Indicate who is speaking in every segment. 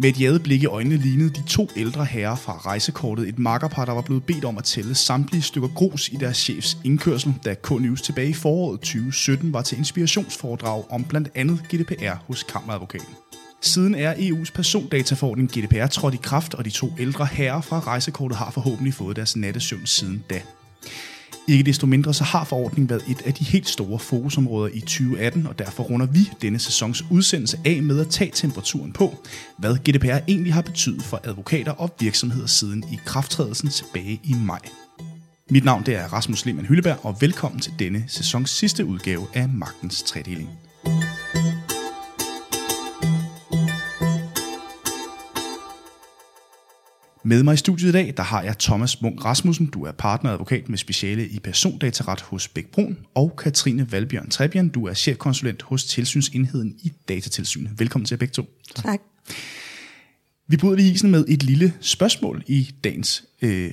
Speaker 1: Med et jadet blik i øjnene lignede de to ældre herrer fra rejsekortet et makkerpar, der var blevet bedt om at tælle samtlige stykker grus i deres chefs indkørsel, da K-News tilbage i foråret 2017 var til inspirationsforedrag om blandt andet GDPR hos kammeradvokaten. Siden er EU's persondataforordning GDPR trådt i kraft, og de to ældre herrer fra rejsekortet har forhåbentlig fået deres nattesøvn siden da. Ikke desto mindre så har forordningen været et af de helt store fokusområder i 2018, og derfor runder vi denne sæsons udsendelse af med at tage temperaturen på, hvad GDPR egentlig har betydet for advokater og virksomheder siden i krafttrædelsen tilbage i maj. Mit navn det er Rasmus Lehmann Hylleberg, og velkommen til denne sæsons sidste udgave af Magtens Tredeling. Med mig i studiet i dag, der har jeg Thomas Munk Rasmussen. Du er partneradvokat med speciale i persondataret hos Bæk Brun. Og Katrine Valbjørn Trebjørn, du er chefkonsulent hos Tilsynsenheden i Datatilsynet. Velkommen til begge to.
Speaker 2: Tak.
Speaker 1: Vi bryder lige isen med et lille spørgsmål i dagens øh,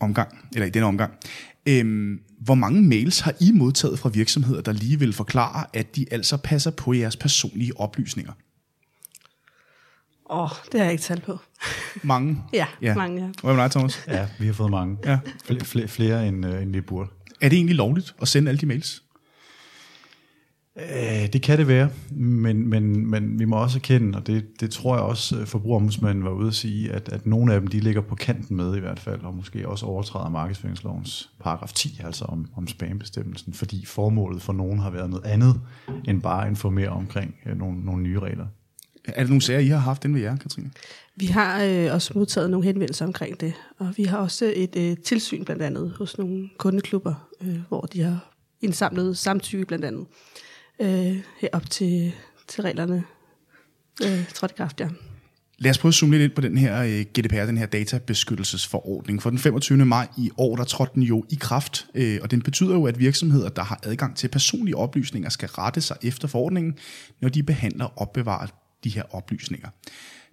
Speaker 1: omgang, eller i denne omgang. Øhm, hvor mange mails har I modtaget fra virksomheder, der lige vil forklare, at de altså passer på jeres personlige oplysninger?
Speaker 2: Åh, oh, det har jeg ikke talt på.
Speaker 1: Mange?
Speaker 2: Ja, ja. mange, ja.
Speaker 1: Hvad med dig, Thomas?
Speaker 3: Ja, vi har fået mange.
Speaker 1: Ja.
Speaker 3: Flere, flere, flere end, øh, end vi burde.
Speaker 1: Er det egentlig lovligt at sende alle de mails?
Speaker 3: Øh, det kan det være, men, men, men vi må også erkende, og det, det tror jeg også øh, forbrugerombudsmanden var ude at sige, at, at nogle af dem de ligger på kanten med i hvert fald, og måske også overtræder markedsføringslovens paragraf 10, altså om, om spambestemmelsen, fordi formålet for nogen har været noget andet, end bare at informere omkring øh, nogle, nogle nye regler.
Speaker 1: Er det nogle sager, I har haft inden ved jer, Katrine?
Speaker 2: Vi har øh, også modtaget nogle henvendelser omkring det, og vi har også et øh, tilsyn blandt andet hos nogle kundeklubber, øh, hvor de har indsamlet samtykke blandt andet øh, herop til, til reglerne øh, trådte i kraft, ja.
Speaker 1: Lad os prøve at zoome lidt ind på den her øh, GDPR, den her databeskyttelsesforordning. For den 25. maj i år, der trådte den jo i kraft, øh, og den betyder jo, at virksomheder, der har adgang til personlige oplysninger, skal rette sig efter forordningen, når de behandler og opbevarer de her oplysninger.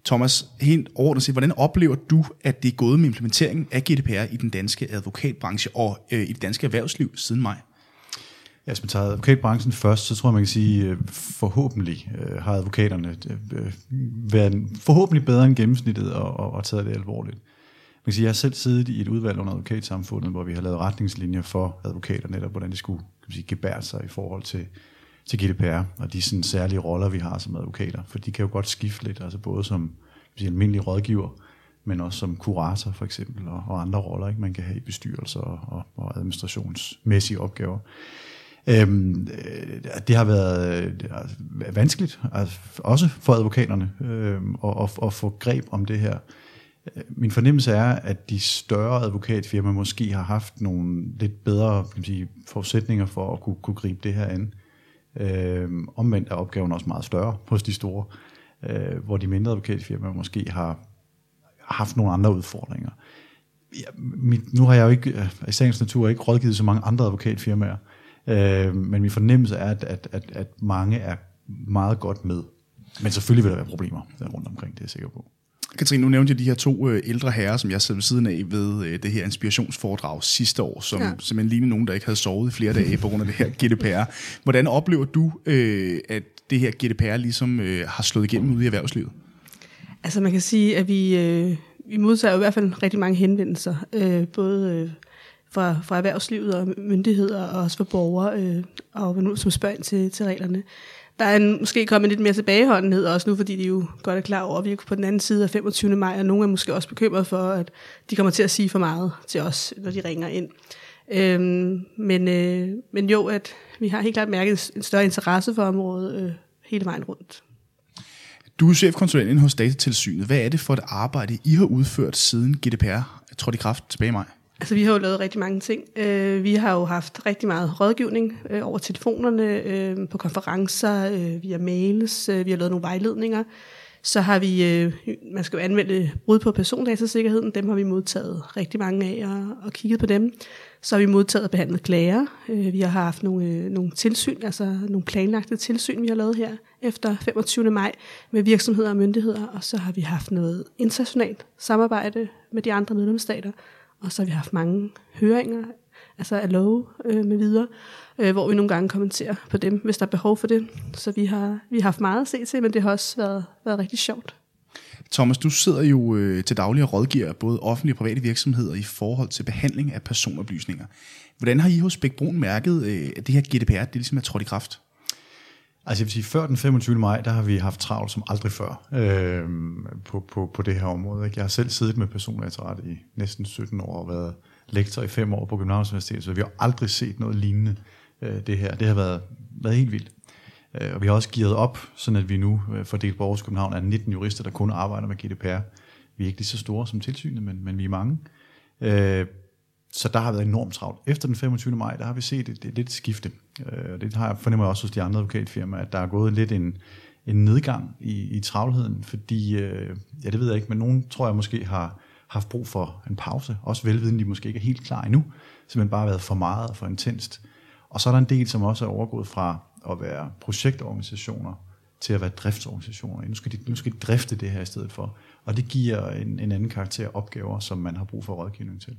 Speaker 1: Thomas, helt overordnet set, hvordan oplever du, at det er gået med implementeringen af GDPR i den danske advokatbranche og øh, i det danske erhvervsliv siden maj?
Speaker 3: Ja, hvis man tager advokatbranchen først, så tror jeg, man kan sige, øh, forhåbentlig øh, har advokaterne øh, øh, været forhåbentlig bedre end gennemsnittet og, og, og taget det alvorligt. Man kan sige, jeg har selv siddet i et udvalg under advokatsamfundet, hvor vi har lavet retningslinjer for advokater, netop hvordan de skulle kan man sige, gebære sig i forhold til, til GDPR, og de sådan særlige roller, vi har som advokater, for de kan jo godt skifte lidt, altså både som sige, almindelig rådgiver, men også som kurator for eksempel, og, og andre roller, ikke, man kan have i bestyrelser og, og, og administrationsmæssige opgaver. Øhm, øh, det har været øh, vanskeligt, altså også for advokaterne, øh, at, at, at få greb om det her. Øh, min fornemmelse er, at de større advokatfirmaer måske har haft nogle lidt bedre kan man sige, forudsætninger for at kunne, kunne gribe det her an. Øh, omvendt er opgaven også meget større hos de store, øh, hvor de mindre advokatfirmaer måske har haft nogle andre udfordringer. Ja, mit, nu har jeg jo ikke, øh, i sagens natur ikke rådgivet så mange andre advokatfirmaer, øh, men min fornemmelse er, at, at, at, at mange er meget godt med. Men selvfølgelig vil der være problemer rundt omkring, det er jeg sikker på.
Speaker 1: Katrine, nu nævnte jeg de her to øh, ældre herrer, som jeg sad ved siden af ved øh, det her inspirationsforedrag sidste år, som ja. simpelthen lignede nogen, der ikke havde sovet i flere dage på grund af det her GDPR. Hvordan oplever du, øh, at det her GDPR ligesom øh, har slået igennem ude i erhvervslivet?
Speaker 2: Altså man kan sige, at vi, øh, vi modtager i hvert fald rigtig mange henvendelser, øh, både øh, fra, fra erhvervslivet og myndigheder, og også fra borgere, øh, og som spørger ind til, til reglerne. Der er en, måske kommet lidt mere tilbageholdenhed også nu, fordi de jo godt er klar over, at vi er på den anden side af 25. maj, og nogle er måske også bekymret for, at de kommer til at sige for meget til os, når de ringer ind. Øhm, men, øh, men jo, at vi har helt klart mærket en større interesse for området øh, hele vejen rundt.
Speaker 1: Du er chefkonsulent hos Datatilsynet. Hvad er det for et arbejde, I har udført siden GDPR trådte i kraft tilbage i maj?
Speaker 2: Altså, vi har jo lavet rigtig mange ting. Øh, vi har jo haft rigtig meget rådgivning øh, over telefonerne, øh, på konferencer, øh, via mails. Øh, vi har lavet nogle vejledninger. Så har vi, øh, man skal jo anvende brud på persondatasikkerheden, dem har vi modtaget rigtig mange af og, og kigget på dem. Så har vi modtaget og behandlet klager. Øh, vi har haft nogle, øh, nogle tilsyn, altså nogle planlagte tilsyn, vi har lavet her efter 25. maj med virksomheder og myndigheder. Og så har vi haft noget internationalt samarbejde med de andre medlemsstater. Og så har vi haft mange høringer, altså af love øh, med videre, øh, hvor vi nogle gange kommenterer på dem, hvis der er behov for det. Så vi har, vi har haft meget at se til, men det har også været, været rigtig sjovt.
Speaker 1: Thomas, du sidder jo øh, til daglig og rådgiver både offentlige og private virksomheder i forhold til behandling af personoplysninger. Hvordan har I hos Bækbrun mærket, øh, at det her GDPR det ligesom er trådt i kraft?
Speaker 3: Altså jeg vil sige, før den 25. maj, der har vi haft travlt som aldrig før øh, på, på, på det her område. Ikke? Jeg har selv siddet med persondataret i næsten 17 år og været lektor i fem år på Københavns Universitet, så vi har aldrig set noget lignende øh, det her. Det har været, været helt vildt. Øh, og vi har også givet op, sådan at vi nu øh, fordelt på Aarhus København er 19 jurister, der kun arbejder med GDPR. Vi er ikke lige så store som tilsynet, men, men vi er mange. Øh, så der har været enormt travlt. Efter den 25. maj, der har vi set et, et lidt skifte. Øh, det har jeg fornemmer jeg også hos de andre advokatfirmaer, at der er gået lidt en, en nedgang i, i travlheden, fordi, øh, ja det ved jeg ikke, men nogen tror jeg måske har haft brug for en pause, også velviden de måske ikke er helt klar endnu, simpelthen bare været for meget og for intenst. Og så er der en del, som også er overgået fra at være projektorganisationer til at være driftsorganisationer. Nu skal de, nu skal de drifte det her i stedet for. Og det giver en, en anden karakter opgaver, som man har brug for rådgivning til.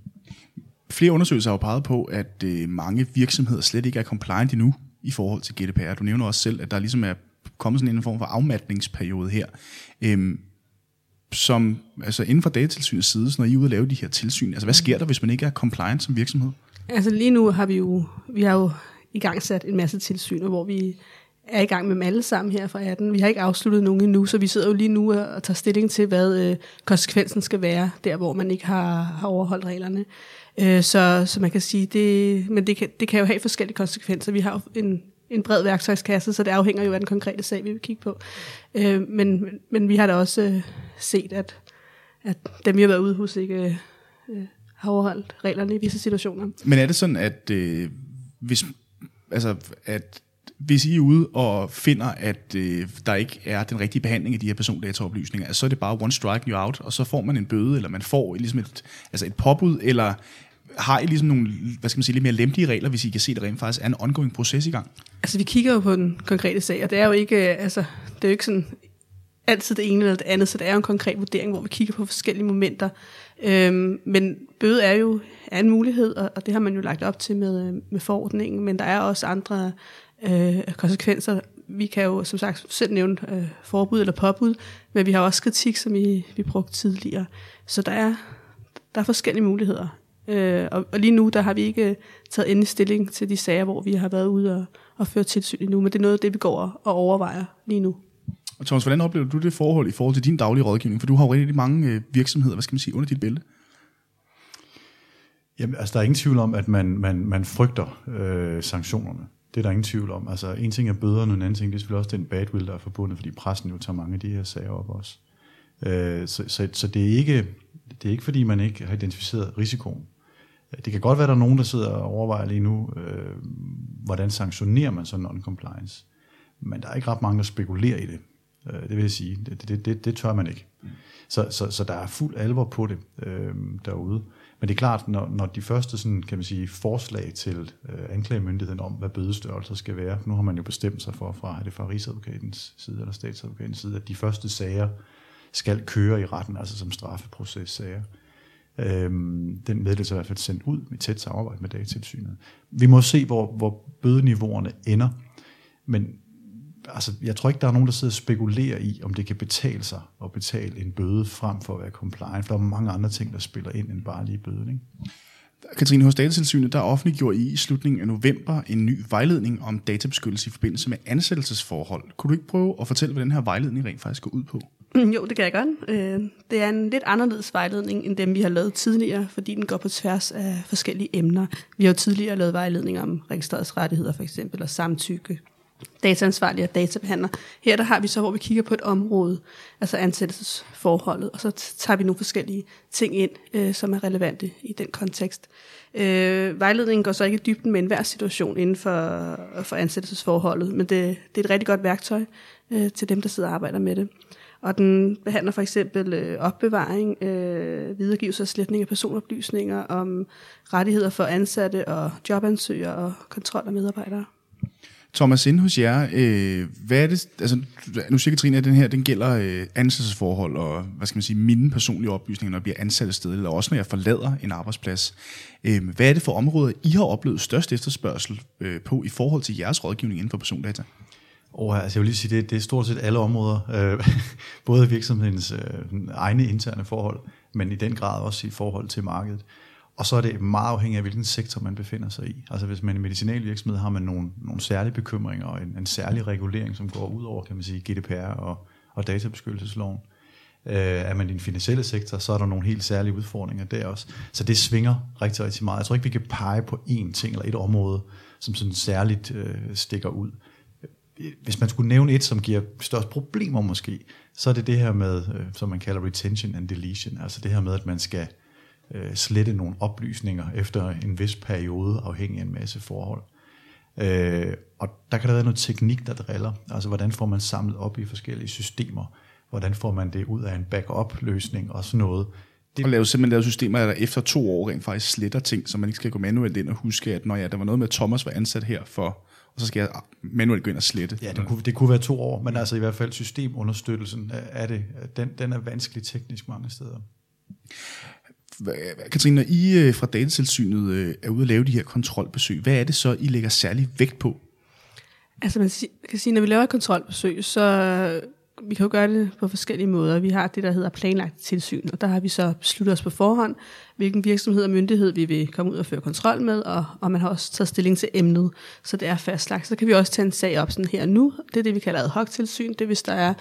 Speaker 1: Flere undersøgelser har jo peget på, at øh, mange virksomheder slet ikke er compliant endnu i forhold til GDPR. Du nævner også selv, at der ligesom er kommet sådan en form for afmatningsperiode her. Øhm, som, altså inden for datatilsynets side, når I er ude at lave de her tilsyn, altså hvad sker der, hvis man ikke er compliant som virksomhed?
Speaker 2: Altså lige nu har vi jo, vi har jo i gang sat en masse tilsyn, hvor vi er i gang med dem alle sammen her fra 18. Vi har ikke afsluttet nogen endnu, så vi sidder jo lige nu og tager stilling til, hvad øh, konsekvensen skal være, der hvor man ikke har, har overholdt reglerne. Øh, så, så man kan sige, det, men det kan, det kan jo have forskellige konsekvenser. Vi har jo en, en bred værktøjskasse, så det afhænger jo af den konkrete sag, vi vil kigge på. Øh, men, men vi har da også øh, set, at, at dem, vi har været ude hos, ikke øh, har overholdt reglerne i visse situationer.
Speaker 1: Men er det sådan, at øh, hvis, altså, at hvis I er ude og finder, at øh, der ikke er den rigtige behandling af de her persondataoplysninger, så er det bare one strike you out, og så får man en bøde, eller man får ligesom et, altså et påbud, eller har I ligesom nogle, hvad skal man sige, lidt mere lempelige regler, hvis I kan se, at der rent faktisk er en ongoing proces i gang?
Speaker 2: Altså vi kigger jo på den konkrete sag, og det er jo ikke, øh, altså, det er jo ikke sådan altid det ene eller det andet, så det er jo en konkret vurdering, hvor vi kigger på forskellige momenter. Øhm, men bøde er jo er en mulighed, og, og det har man jo lagt op til med, øh, med forordningen, men der er også andre øh, konsekvenser. Vi kan jo som sagt selv nævne øh, forbud eller påbud, men vi har også kritik, som vi, vi brugte tidligere. Så der er, der er forskellige muligheder. Øh, og, og lige nu, der har vi ikke øh, taget endelig stilling til de sager, hvor vi har været ude og, og føre tilsyn endnu, men det er noget af det, vi går og overvejer lige nu.
Speaker 1: Og Thomas, hvordan oplever du det forhold i forhold til din daglige rådgivning? For du har jo rigtig mange øh, virksomheder, hvad skal man sige, under dit bælte.
Speaker 3: Jamen, altså, der er ingen tvivl om, at man, man, man frygter øh, sanktionerne. Det er der ingen tvivl om. Altså, en ting er bøderne, en anden ting det er selvfølgelig også den badwill, der er forbundet, fordi pressen jo tager mange af de her sager op også. Øh, så, så, så det, er ikke, det er ikke, fordi man ikke har identificeret risikoen. Det kan godt være, at der er nogen, der sidder og overvejer lige nu, øh, hvordan sanktionerer man sådan non-compliance. Men der er ikke ret mange, der spekulerer i det. Øh, det vil jeg sige. Det, det, det, det tør man ikke. Så, så, så der er fuld alvor på det øh, derude. Men det er klart, når, når de første sådan, kan man sige, forslag til øh, anklagemyndigheden om, hvad bødestørrelser skal være, nu har man jo bestemt sig for, fra, er det fra Rigsadvokatens side eller statsadvokatens side, at de første sager skal køre i retten, altså som straffeprocessager. Øhm, den meddelelse er i hvert fald sendt ud i tæt samarbejde med datatilsynet. Vi må se, hvor, hvor bødeniveauerne ender, men altså, jeg tror ikke, der er nogen, der sidder og spekulerer i, om det kan betale sig at betale en bøde frem for at være compliant, for der er mange andre ting, der spiller ind end bare lige bøden. Ikke?
Speaker 1: Katrine, hos Datatilsynet, der offentliggjorde I i slutningen af november en ny vejledning om databeskyttelse i forbindelse med ansættelsesforhold. Kunne du ikke prøve at fortælle, hvad den her vejledning rent faktisk går ud på?
Speaker 2: Jo, det kan jeg godt. Øh, det er en lidt anderledes vejledning, end dem vi har lavet tidligere, fordi den går på tværs af forskellige emner. Vi har jo tidligere lavet vejledning om registrerets rettigheder for eksempel, og samtykke, dataansvarlig og databehandler. Her der har vi så, hvor vi kigger på et område, altså ansættelsesforholdet, og så tager vi nogle forskellige ting ind, øh, som er relevante i den kontekst. Øh, vejledningen går så ikke i dybden med enhver situation inden for, for ansættelsesforholdet, men det, det er et rigtig godt værktøj øh, til dem, der sidder og arbejder med det. Og den behandler for eksempel øh, opbevaring, øh, videregivelse og sletning af personoplysninger om rettigheder for ansatte og jobansøgere og kontrol af medarbejdere.
Speaker 1: Thomas, inde hos jer, øh, hvad er det, altså, nu siger Katrine, at den her, den gælder øh, ansættelsesforhold og, hvad skal man sige, mine personlige oplysninger, når jeg bliver ansat et sted, eller også når jeg forlader en arbejdsplads. Øh, hvad er det for områder, I har oplevet størst efterspørgsel øh, på i forhold til jeres rådgivning inden for persondata?
Speaker 3: Oh, altså jeg vil lige sige, det, det er stort set alle områder, øh, både virksomhedens øh, egne interne forhold, men i den grad også i forhold til markedet. Og så er det meget afhængigt af, hvilken sektor man befinder sig i. Altså hvis man er en medicinalvirksomhed, har man nogle, nogle særlige bekymringer og en, en særlig regulering, som går ud over, kan man sige, GDPR og, og databeskyttelsesloven. Øh, er man i den finansielle sektor, så er der nogle helt særlige udfordringer der også. Så det svinger rigtig, rigtig meget. Jeg tror ikke, vi kan pege på én ting eller et område, som sådan særligt øh, stikker ud. Hvis man skulle nævne et, som giver størst problemer måske, så er det det her med, øh, som man kalder retention and deletion. Altså det her med, at man skal øh, slette nogle oplysninger efter en vis periode, afhængig af en masse forhold. Øh, og der kan der være noget teknik, der driller. Altså hvordan får man samlet op i forskellige systemer? Hvordan får man det ud af en backup-løsning og sådan noget?
Speaker 1: Det og lave, simpelthen lave systemer, der efter to år rent faktisk sletter ting, så man ikke skal gå manuelt ind og huske, at når ja, der var noget med, at Thomas var ansat her for, og så skal jeg manuelt gå ind og slette.
Speaker 3: Ja, det kunne, det kunne være to år, men altså i hvert fald systemunderstøttelsen er det, den, den er vanskelig teknisk mange steder.
Speaker 1: Katrine, når I øh, fra datatilsynet øh, er ude at lave de her kontrolbesøg, hvad er det så, I lægger særlig vægt på?
Speaker 2: Altså man kan sige, når vi laver et kontrolbesøg, så vi kan jo gøre det på forskellige måder. Vi har det, der hedder planlagt tilsyn, og der har vi så besluttet os på forhånd, hvilken virksomhed og myndighed vi vil komme ud og føre kontrol med, og, og man har også taget stilling til emnet, så det er fastlagt. Så kan vi også tage en sag op sådan her nu. Det er det, vi kalder ad hoc tilsyn. Det er, hvis der er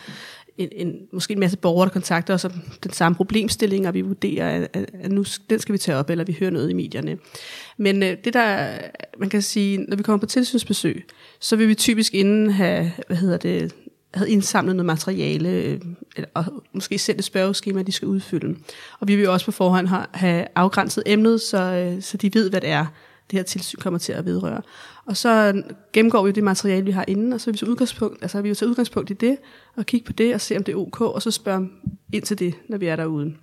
Speaker 2: en, en, måske en masse borgere, der kontakter os om den samme problemstilling, og vi vurderer, at, at nu den skal vi tage op, eller vi hører noget i medierne. Men øh, det der, man kan sige, når vi kommer på tilsynsbesøg, så vil vi typisk inden have, hvad hedder det, havde indsamlet noget materiale, øh, og måske selv et spørgeskema, de skal udfylde. Og vi vil også på forhånd have afgrænset emnet, så, øh, så de ved, hvad det er, det her tilsyn kommer til at vedrøre. Og så gennemgår vi det materiale, vi har inden, og så er vi så udgangspunkt, altså vi tager udgangspunkt i det, og kigge på det, og se om det er ok, og så spørge ind til det, når vi er derude.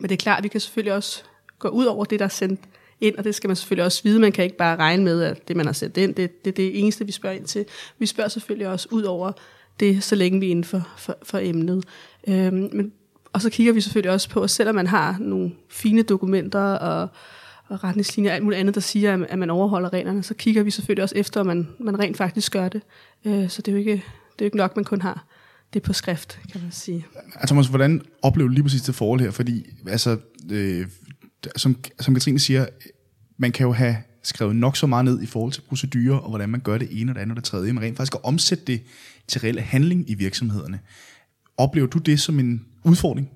Speaker 2: Men det er klart, at vi kan selvfølgelig også gå ud over det, der er sendt ind, og det skal man selvfølgelig også vide. Man kan ikke bare regne med, at det, man har sendt ind, det, det er det eneste, vi spørger ind til. Vi spørger selvfølgelig også ud over det, så længe vi er inden for, for, for emnet. Øhm, men, og så kigger vi selvfølgelig også på, at selvom man har nogle fine dokumenter og og retningslinjer og alt muligt andet, der siger, at man overholder reglerne, så kigger vi selvfølgelig også efter, om man, man rent faktisk gør det. Øh, så det er jo ikke, det er jo ikke nok, man kun har det på skrift, kan man sige.
Speaker 1: Thomas, hvordan oplever du lige præcis det forhold her? Fordi, altså, øh, som, som Katrine siger, man kan jo have skrevet nok så meget ned i forhold til procedurer, og hvordan man gør det ene og det andet og det tredje, men rent faktisk at omsætte det til reel handling i virksomhederne. Oplever du det som en udfordring?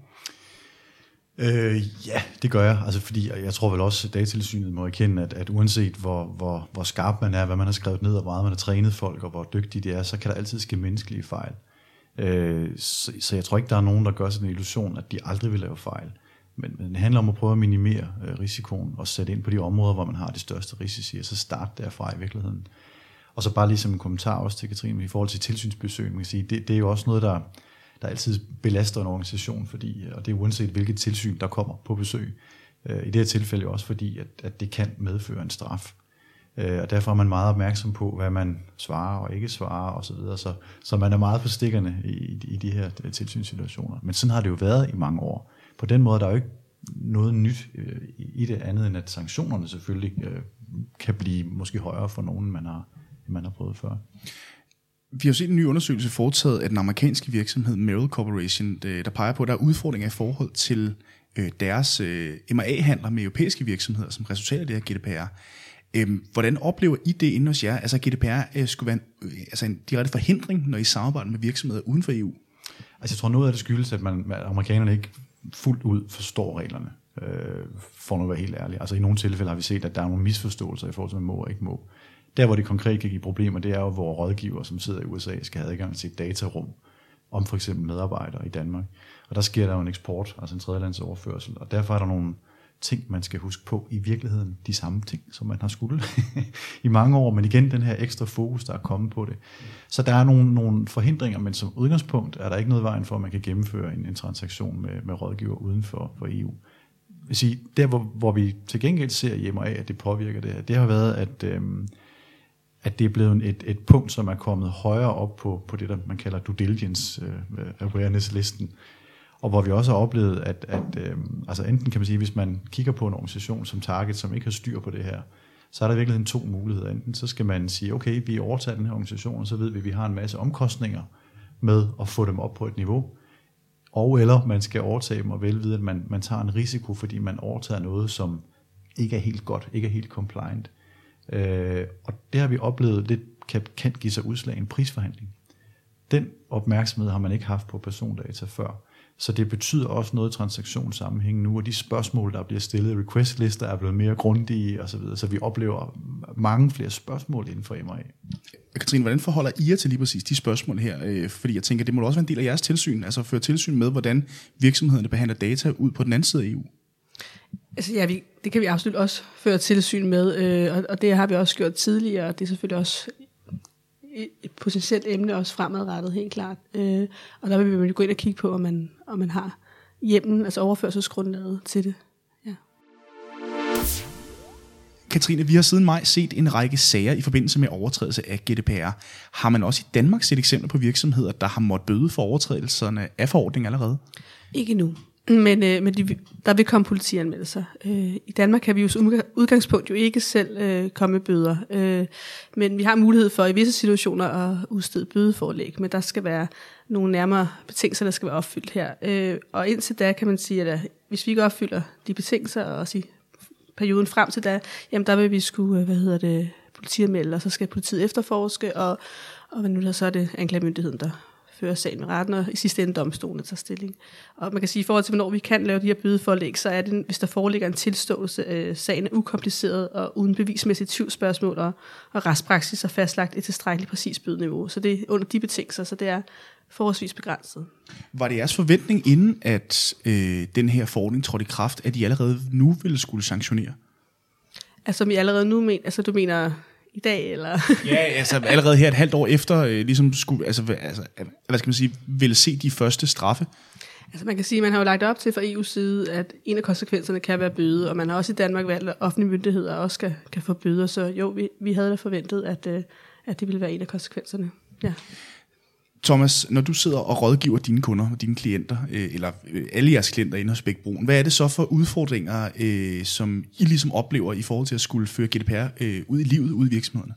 Speaker 3: Øh, ja, det gør jeg. Altså, fordi jeg tror vel også, at datatilsynet må erkende, at, at uanset hvor, hvor, hvor skarp man er, hvad man har skrevet ned, og hvor meget man har trænet folk, og hvor dygtige de er, så kan der altid ske menneskelige fejl. Øh, så, så jeg tror ikke, der er nogen, der gør sig en illusion, at de aldrig vil lave fejl. Men, men det handler om at prøve at minimere øh, risikoen, og sætte ind på de områder, hvor man har de største risici, og så starte derfra i virkeligheden. Og så bare lige som en kommentar også til Katrine, i forhold til tilsynsbesøg, man kan sige, det, det er jo også noget, der der altid belaster en organisation, fordi, og det er uanset hvilket tilsyn, der kommer på besøg. Øh, I det her tilfælde også fordi, at, at det kan medføre en straf. Øh, og derfor er man meget opmærksom på, hvad man svarer og ikke svarer osv., så, videre. så, så man er meget på stikkerne i, i de her øh, tilsynssituationer. Men sådan har det jo været i mange år. På den måde der er jo ikke noget nyt i det andet, end at sanktionerne selvfølgelig kan blive måske højere for nogen, man har, man har prøvet før.
Speaker 1: Vi har set en ny undersøgelse foretaget af den amerikanske virksomhed Merrill Corporation, øh, der peger på, at der er udfordringer i forhold til øh, deres øh, MA-handler med europæiske virksomheder, som resultat af det her GDPR. Øhm, hvordan oplever I det inde hos jer? Altså GDPR skulle være en, altså en direkte forhindring, når I samarbejder med virksomheder uden for EU?
Speaker 3: Altså jeg tror noget af det skyldes, at, man, at amerikanerne ikke fuldt ud forstår reglerne, øh, for nu at være helt ærlig. Altså i nogle tilfælde har vi set, at der er nogle misforståelser i forhold til, hvad man må og ikke må. Der, hvor det konkret kan give problemer, det er jo, hvor rådgiver, som sidder i USA, skal have adgang til et datarum om for eksempel medarbejdere i Danmark. Og der sker der jo en eksport, altså en tredjelandsoverførsel, og derfor er der nogle ting, man skal huske på. I virkeligheden de samme ting, som man har skulle i mange år, men igen den her ekstra fokus, der er kommet på det. Så der er nogle, nogle forhindringer, men som udgangspunkt er der ikke noget vejen for, at man kan gennemføre en, en transaktion med, med rådgiver uden for, for EU. Jeg sige, der hvor, hvor vi til gengæld ser hjemme af, at det påvirker det her, det har været, at, Øh, at det er blevet et, et punkt, som er kommet højere op på, på det, der man kalder due diligence uh, awareness-listen. Og hvor vi også har oplevet, at, at øh, altså enten kan man sige, hvis man kigger på en organisation som Target, som ikke har styr på det her, så er der virkelig to muligheder. Enten så skal man sige, okay, vi overtager den her organisation, og så ved vi, at vi har en masse omkostninger med at få dem op på et niveau, og eller man skal overtage dem og velvide, at man, man tager en risiko, fordi man overtager noget, som ikke er helt godt, ikke er helt compliant. Øh, og det har vi oplevet, det kan, kan give sig udslag i en prisforhandling. Den opmærksomhed har man ikke haft på persondata før. Så det betyder også noget i transaktionssammenhæng nu, og de spørgsmål, der bliver stillet i requestlister, er blevet mere grundige osv., så, videre. så vi oplever mange flere spørgsmål inden for MRA.
Speaker 1: Katrine, hvordan forholder I jer til lige præcis de spørgsmål her? Øh, fordi jeg tænker, det må også være en del af jeres tilsyn, altså at føre tilsyn med, hvordan virksomhederne behandler data ud på den anden side af EU.
Speaker 2: Altså ja, vi, det kan vi absolut også føre tilsyn med, øh, og, og det har vi også gjort tidligere, og det er selvfølgelig også et potentielt emne også fremadrettet, helt klart. Øh, og der vil vi gå ind og kigge på, om man, om man har hjemmen, altså overførselsgrundlaget til det. Ja.
Speaker 1: Katrine, vi har siden maj set en række sager i forbindelse med overtrædelse af GDPR. Har man også i Danmark set eksempler på virksomheder, der har måttet bøde for overtrædelserne af forordningen allerede?
Speaker 2: Ikke nu. Men, øh, men de, der vil komme politianmeldelser. Øh, I Danmark kan vi jo som udgangspunkt jo ikke selv øh, komme med bøder. Øh, men vi har mulighed for i visse situationer at udstede bødeforlæg, men der skal være nogle nærmere betingelser, der skal være opfyldt her. Øh, og indtil da kan man sige, at øh, hvis vi ikke opfylder de betingelser, og også i perioden frem til da, jamen der vil vi skulle, øh, hvad hedder det, politianmelde, og så skal politiet efterforske, og, og nu der så er det anklagemyndigheden, der føre sagen med retten, og i sidste ende domstolen tager stilling. Og man kan sige, i forhold til, hvornår vi kan lave de her bødeforlæg, så er det, hvis der foreligger en tilståelse, øh, sagen er ukompliceret og uden bevismæssigt tvivlsspørgsmål, og, og retspraksis er fastlagt et tilstrækkeligt præcis bødeniveau. Så det er under de betingelser, så det er forholdsvis begrænset.
Speaker 1: Var det jeres forventning, inden at øh, den her forordning trådte i kraft, at I allerede nu ville skulle sanktionere?
Speaker 2: Altså, som I allerede nu mener, altså du mener i dag, eller?
Speaker 1: ja, altså allerede her et halvt år efter, øh, ligesom skulle, altså, altså, hvad skal man sige, ville se de første straffe?
Speaker 2: Altså man kan sige, at man har jo lagt op til fra EU's side, at en af konsekvenserne kan være bøde, og man har også i Danmark valgt, at offentlige myndigheder også skal, kan få bøder, så jo, vi, vi havde da forventet, at, øh, at det ville være en af konsekvenserne. Ja.
Speaker 1: Thomas, når du sidder og rådgiver dine kunder og dine klienter, øh, eller øh, alle jeres klienter inde hos Bækbroen, hvad er det så for udfordringer, øh, som I ligesom oplever i forhold til at skulle føre GDPR øh, ud i livet, ud i virksomhederne?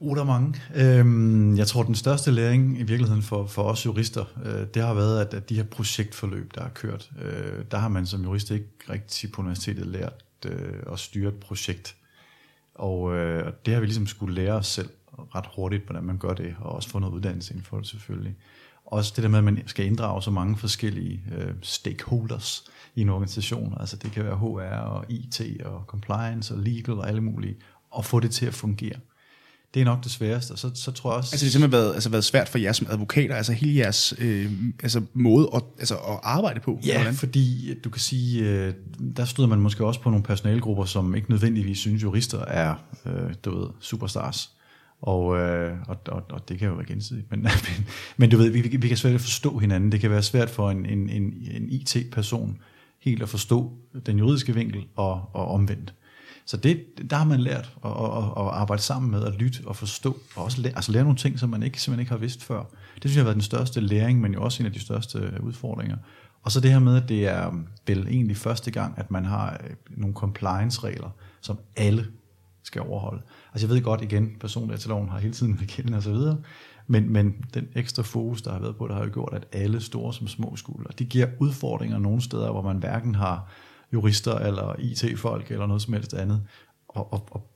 Speaker 3: Oh, der er mange. Øhm, jeg tror, den største læring i virkeligheden for, for os jurister, øh, det har været, at, at de her projektforløb, der er kørt, øh, der har man som jurist ikke rigtig på universitetet lært øh, at styre et projekt. Og øh, det har vi ligesom skulle lære os selv ret hurtigt, hvordan man gør det, og også få noget uddannelse inden for det selvfølgelig. Også det der med, at man skal inddrage så mange forskellige øh, stakeholders i en organisation. Altså det kan være HR og IT og compliance og legal og alle mulige, og få det til at fungere. Det er nok det sværeste, og så, så tror jeg også...
Speaker 1: Altså det har simpelthen været, altså været svært for jer som advokater, altså hele jeres øh, altså måde at, altså at arbejde på?
Speaker 3: Ja, hvordan? fordi du kan sige, øh, der stod man måske også på nogle personalgrupper, som ikke nødvendigvis synes, jurister er, øh, du ved, superstars. Og, øh, og, og, og det kan jo være gensidigt. Men, men, men du ved, vi, vi kan svært at forstå hinanden. Det kan være svært for en, en, en, en IT-person helt at forstå den juridiske vinkel og, og omvendt. Så det, der har man lært at, at, at arbejde sammen med, at lytte og forstå, og også lære, altså lære nogle ting, som man ikke, simpelthen ikke har vidst før. Det synes jeg har været den største læring, men jo også en af de største udfordringer. Og så det her med, at det er vel egentlig første gang, at man har øh, nogle compliance-regler, som alle skal overholde. Altså jeg ved godt igen, persondataloven har hele tiden været gældende og så videre, men, men den ekstra fokus, der har været på det, har jo gjort, at alle store som små skulle. Og det giver udfordringer nogle steder, hvor man hverken har jurister eller IT-folk eller noget som helst andet. Og, og, og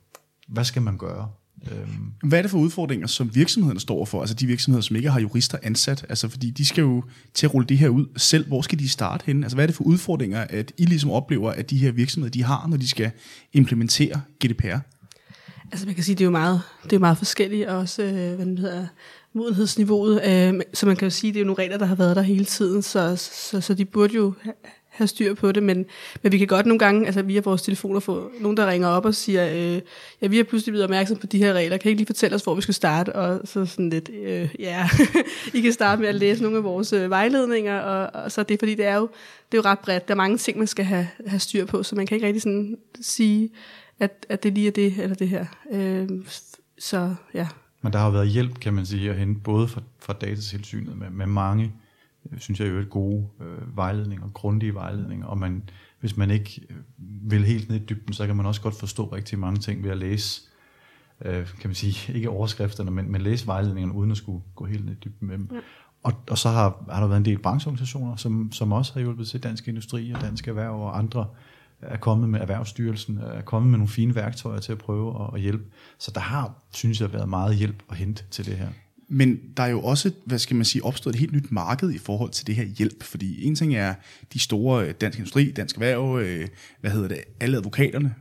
Speaker 3: hvad skal man gøre?
Speaker 1: Øhm. Hvad er det for udfordringer, som virksomhederne står for? Altså de virksomheder, som ikke har jurister ansat? Altså fordi de skal jo til at rulle det her ud selv. Hvor skal de starte henne? Altså hvad er det for udfordringer, at I ligesom oplever, at de her virksomheder, de har, når de skal implementere GDPR?
Speaker 2: Altså man kan sige, det er jo meget, det er meget forskelligt, også øh, hvad hedder, modenhedsniveauet. Øh, så man kan jo sige, det er jo nogle regler, der har været der hele tiden, så, så, så de burde jo have styr på det, men, men vi kan godt nogle gange, altså via vores telefoner, få nogen, der ringer op og siger, øh, ja, vi er pludselig blevet opmærksom på de her regler, kan I ikke lige fortælle os, hvor vi skal starte? Og så sådan lidt, øh, ja, I kan starte med at læse nogle af vores øh, vejledninger, og, og så er det, fordi det er jo, det er jo ret bredt. Der er mange ting, man skal have, have styr på, så man kan ikke rigtig sådan sige, at, at det lige er det, eller det her. Øh, så ja.
Speaker 3: Men der har været hjælp, kan man sige, at hente både fra, fra datatilsynet med, med mange, øh, synes jeg jo, et gode øh, vejledninger, grundige vejledninger, og man, hvis man ikke øh, vil helt ned i dybden, så kan man også godt forstå rigtig mange ting ved at læse, øh, kan man sige, ikke overskrifterne, men, men læse vejledningerne, uden at skulle gå helt ned i dybden med dem. Ja. Og, og så har, har der været en del brancheorganisationer, som, som også har hjulpet til Dansk Industri og Dansk Erhverv og andre er kommet med Erhvervsstyrelsen, er kommet med nogle fine værktøjer til at prøve at, at hjælpe. Så der har, synes jeg, været meget hjælp at hente til det her.
Speaker 1: Men der er jo også, hvad skal man sige, opstået et helt nyt marked i forhold til det her hjælp, fordi en ting er de store øh, dansk industri, dansk erhverv, øh, hvad hedder det, alle advokaterne,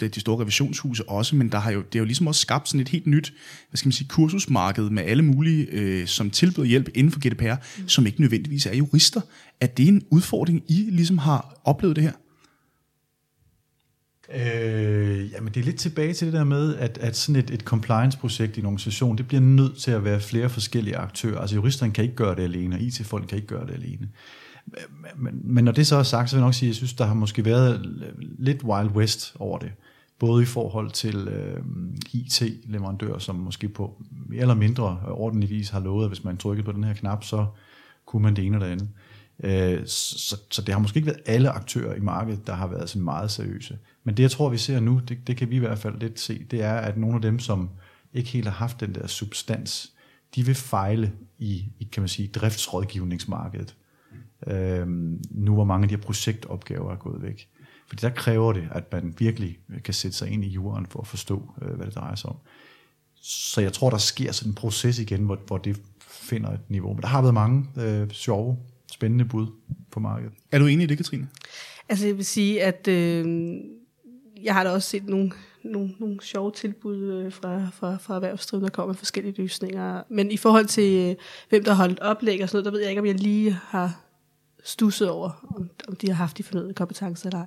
Speaker 1: de store revisionshuse også, men der har jo, det har jo ligesom også skabt sådan et helt nyt, hvad skal man sige, kursusmarked med alle mulige, øh, som tilbyder hjælp inden for GDPR, mm. som ikke nødvendigvis er jurister. Er det en udfordring, I ligesom har oplevet det her?
Speaker 3: Øh, jamen det er lidt tilbage til det der med, at, at sådan et, et compliance-projekt i en organisation, det bliver nødt til at være flere forskellige aktører. Altså juristerne kan ikke gøre det alene, og IT-folk kan ikke gøre det alene. Men, men når det så er sagt, så vil jeg nok sige, at jeg synes, der har måske været lidt Wild West over det. Både i forhold til øh, IT-leverandører, som måske på mere eller mindre ordentlig vis har lovet, at hvis man trykkede på den her knap, så kunne man det ene eller det andet. Øh, så, så det har måske ikke været alle aktører i markedet, der har været sådan meget seriøse. Men det jeg tror, vi ser nu, det, det kan vi i hvert fald lidt se, det er, at nogle af dem, som ikke helt har haft den der substans, de vil fejle i, i kan man sige, driftsrådgivningsmarkedet. Øhm, nu hvor mange af de her projektopgaver er gået væk. Fordi der kræver det, at man virkelig kan sætte sig ind i jorden for at forstå, øh, hvad det drejer sig om. Så jeg tror, der sker sådan en proces igen, hvor, hvor det finder et niveau. Men der har været mange øh, sjove, spændende bud på markedet.
Speaker 1: Er du enig i det, Katrine?
Speaker 2: Altså jeg vil sige, at øh, jeg har da også set nogle, nogle, nogle sjove tilbud øh, fra, fra, fra erhvervsdrivende, der kommer med forskellige løsninger. Men i forhold til, øh, hvem der har holdt oplæg og sådan noget, der ved jeg ikke, om jeg lige har stusset over, om, om de har haft de fornødne kompetencer eller ej.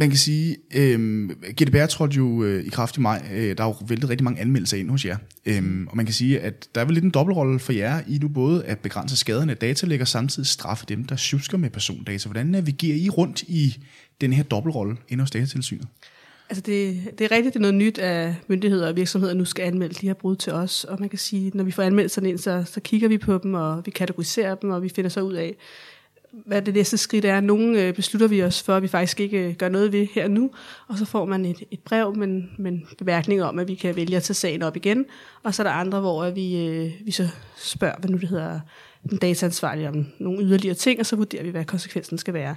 Speaker 1: Man kan sige, øh, GDPR trådte jo øh, i kraft i maj. Øh, der er jo væltet rigtig mange anmeldelser ind hos jer. Øh, og man kan sige, at der er vel lidt en dobbeltrolle for jer i nu både at begrænse skaderne af datalæg og samtidig straffe dem, der sjusker med persondata. Hvordan navigerer I rundt i den her dobbeltrolle ind hos datatilsynet?
Speaker 2: Altså det, det er rigtigt, det er noget nyt, at myndigheder og virksomheder nu skal anmelde de her brud til os. Og man kan sige, når vi får anmeldelserne ind, så, så kigger vi på dem, og vi kategoriserer dem, og vi finder så ud af, hvad det næste skridt er. Nogle øh, beslutter vi os for, at vi faktisk ikke øh, gør noget ved her nu, og så får man et, et brev med en, bemærkning om, at vi kan vælge at tage sagen op igen. Og så er der andre, hvor øh, vi, øh, vi så spørger, hvad nu det hedder, den dataansvarlige om nogle yderligere ting, og så vurderer vi, hvad konsekvensen skal være.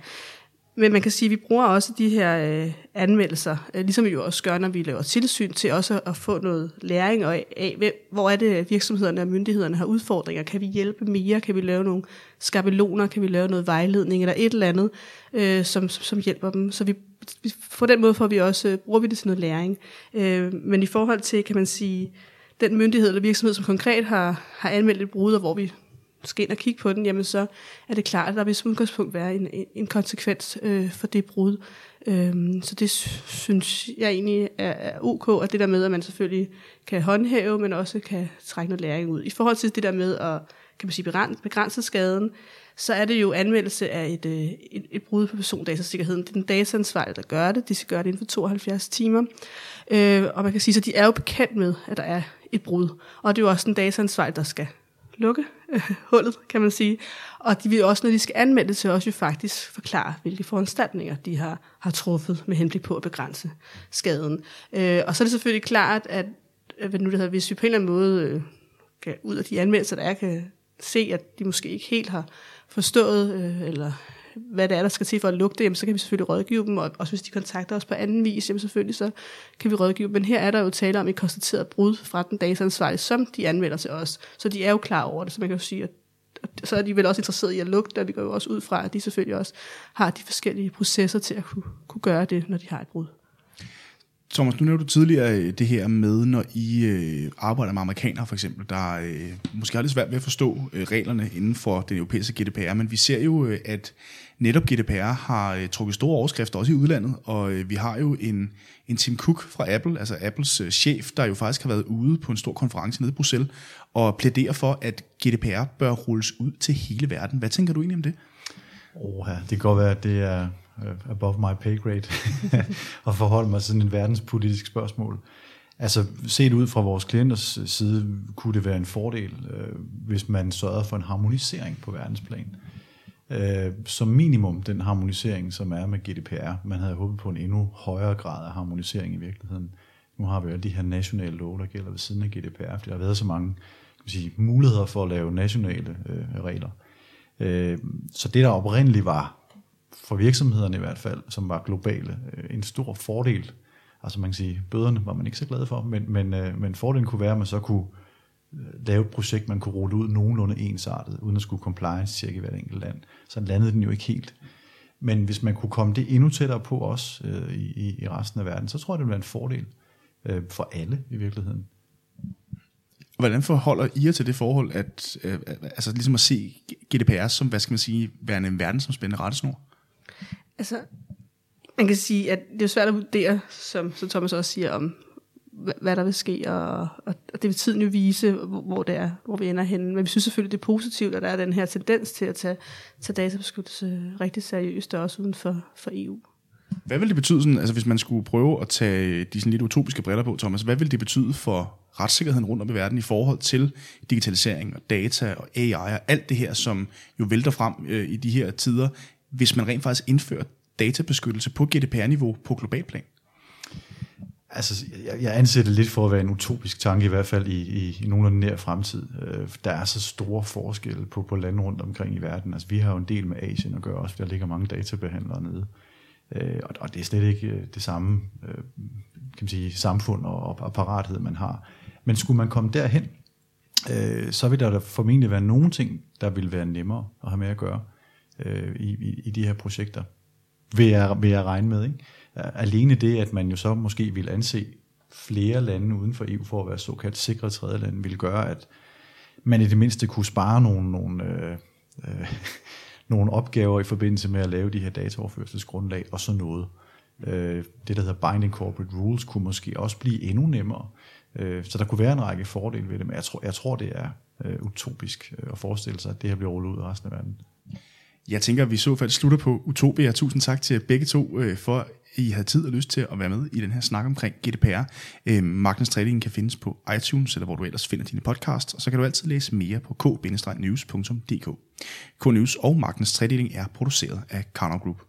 Speaker 2: Men man kan sige, at vi bruger også de her øh, anmeldelser, øh, ligesom vi jo også gør, når vi laver tilsyn, til også at få noget læring af, af, hvor er det, virksomhederne og myndighederne har udfordringer. Kan vi hjælpe mere? Kan vi lave nogle skabeloner? Kan vi lave noget vejledning eller et eller andet, øh, som, som hjælper dem? Så vi, på den måde får vi også, øh, bruger vi det til noget læring. Øh, men i forhold til, kan man sige, den myndighed eller virksomhed, som konkret har, har anmeldt et brud, og hvor vi skal ind og kigge på den, jamen så er det klart, at der vil som udgangspunkt være en, en konsekvens øh, for det brud. Øhm, så det synes jeg egentlig er, er ok, at det der med, at man selvfølgelig kan håndhæve, men også kan trække noget læring ud. I forhold til det der med at kan man sige, begrænse skaden, så er det jo anmeldelse af et, øh, et, et brud på persondatasikkerheden. Det er den dataansvarlige, der gør det. De skal gøre det inden for 72 timer. Øh, og man kan sige, så de er jo bekendt med, at der er et brud. Og det er jo også den dataansvarlige, der skal lukke hullet, kan man sige. Og de vil også, når de skal anmelde til os, jo faktisk forklare, hvilke foranstaltninger de har, har truffet med henblik på at begrænse skaden. Øh, og så er det selvfølgelig klart, at øh, hvad nu det hedder, hvis vi på en eller anden måde øh, kan, ud af de anmeldelser, der er, kan se, at de måske ikke helt har forstået, øh, eller hvad det er, der skal til for at lukke det, jamen, så kan vi selvfølgelig rådgive dem, og også hvis de kontakter os på anden vis, jamen selvfølgelig så kan vi rådgive dem. Men her er der jo tale om et konstateret brud fra den dataansvarlige, som de anmelder til os. Så de er jo klar over det, så man kan jo sige, at så er de vel også interesseret i at lukke det, og vi går jo også ud fra, at de selvfølgelig også har de forskellige processer til at kunne, kunne gøre det, når de har et brud.
Speaker 1: Thomas, nu nævnte du tidligere øh, det her med, når I øh, arbejder med amerikanere for eksempel, der øh, måske har lidt svært ved at forstå øh, reglerne inden for den europæiske GDPR, men vi ser jo, øh, at netop GDPR har øh, trukket store overskrifter også i udlandet, og øh, vi har jo en, en Tim Cook fra Apple, altså Apples øh, chef, der jo faktisk har været ude på en stor konference nede i Bruxelles, og plæderer for, at GDPR bør rulles ud til hele verden. Hvad tænker du egentlig om det?
Speaker 3: Oh, ja, det kan godt være, at det er øh, above my pay grade at forholde mig til sådan en verdenspolitisk spørgsmål. Altså set ud fra vores klienters øh, side, kunne det være en fordel, øh, hvis man sørgede for en harmonisering på verdensplan. Øh, som minimum den harmonisering, som er med GDPR. Man havde håbet på en endnu højere grad af harmonisering i virkeligheden. Nu har vi jo de her nationale love, der gælder ved siden af GDPR, fordi der har været så mange kan man sige, muligheder for at lave nationale øh, regler. Øh, så det, der oprindeligt var, for virksomhederne i hvert fald, som var globale, øh, en stor fordel. Altså man kan sige, bøderne var man ikke så glad for, men, men, øh, men fordelen kunne være, at man så kunne øh, lave et projekt, man kunne rulle ud nogenlunde ensartet, uden at skulle compliance-tjekke i hvert enkelt land. Så landede den jo ikke helt. Men hvis man kunne komme det endnu tættere på os øh, i, i resten af verden, så tror jeg, det ville være en fordel øh, for alle i virkeligheden.
Speaker 1: Hvordan forholder I jer til det forhold, at øh, altså ligesom at se GDPR som, hvad skal man sige, være en verdensomspændende rettesnor?
Speaker 2: Altså, man kan sige, at det er svært at vurdere, som, som Thomas også siger, om hvad der vil ske, og, og, og det vil tiden jo vise, hvor, hvor det er, hvor vi ender henne. Men vi synes selvfølgelig, det er positivt, at der er den her tendens til at tage, tage databeskyttelse rigtig seriøst, også uden for, for EU.
Speaker 1: Hvad vil det betyde, sådan, altså hvis man skulle prøve at tage de sådan lidt utopiske briller på, Thomas, hvad vil det betyde for retssikkerheden rundt om i verden i forhold til digitalisering og data og AI og alt det her, som jo vælter frem øh, i de her tider, hvis man rent faktisk indfører databeskyttelse på GDPR-niveau på global plan?
Speaker 3: Altså, jeg, jeg anser det lidt for at være en utopisk tanke, i hvert fald i, i, i nogenlunde nær fremtid. Øh, der er så store forskelle på, på lande rundt omkring i verden. Altså, vi har jo en del med Asien at gøre også, der ligger mange databehandlere nede. Øh, og, og det er slet ikke øh, det samme øh, kan man sige, samfund og, og apparathed, man har. Men skulle man komme derhen, øh, så vil der formentlig være nogle ting, der vil være nemmere at have med at gøre øh, i, i, i de her projekter. Vil jeg, vil jeg regne med, ikke? Alene det, at man jo så måske vil anse flere lande uden for EU for at være såkaldt sikre tredje lande, vil gøre, at man i det mindste kunne spare nogle, nogle, øh, øh, nogle opgaver i forbindelse med at lave de her dataoverførselsgrundlag og så noget. Øh, det, der hedder Binding Corporate Rules, kunne måske også blive endnu nemmere. Øh, så der kunne være en række fordele ved det, men jeg tror, jeg tror det er øh, utopisk øh, at forestille sig, at det her bliver rullet ud i resten af verden.
Speaker 1: Jeg tænker, at vi i så fald slutter på Utopia. Tusind tak til begge to øh, for I havde tid og lyst til at være med i den her snak omkring GDPR. Øh, Magnus Trading kan findes på iTunes, eller hvor du ellers finder dine podcasts, og så kan du altid læse mere på k-news.dk. K-News og Magnus Trading er produceret af Karnov Group.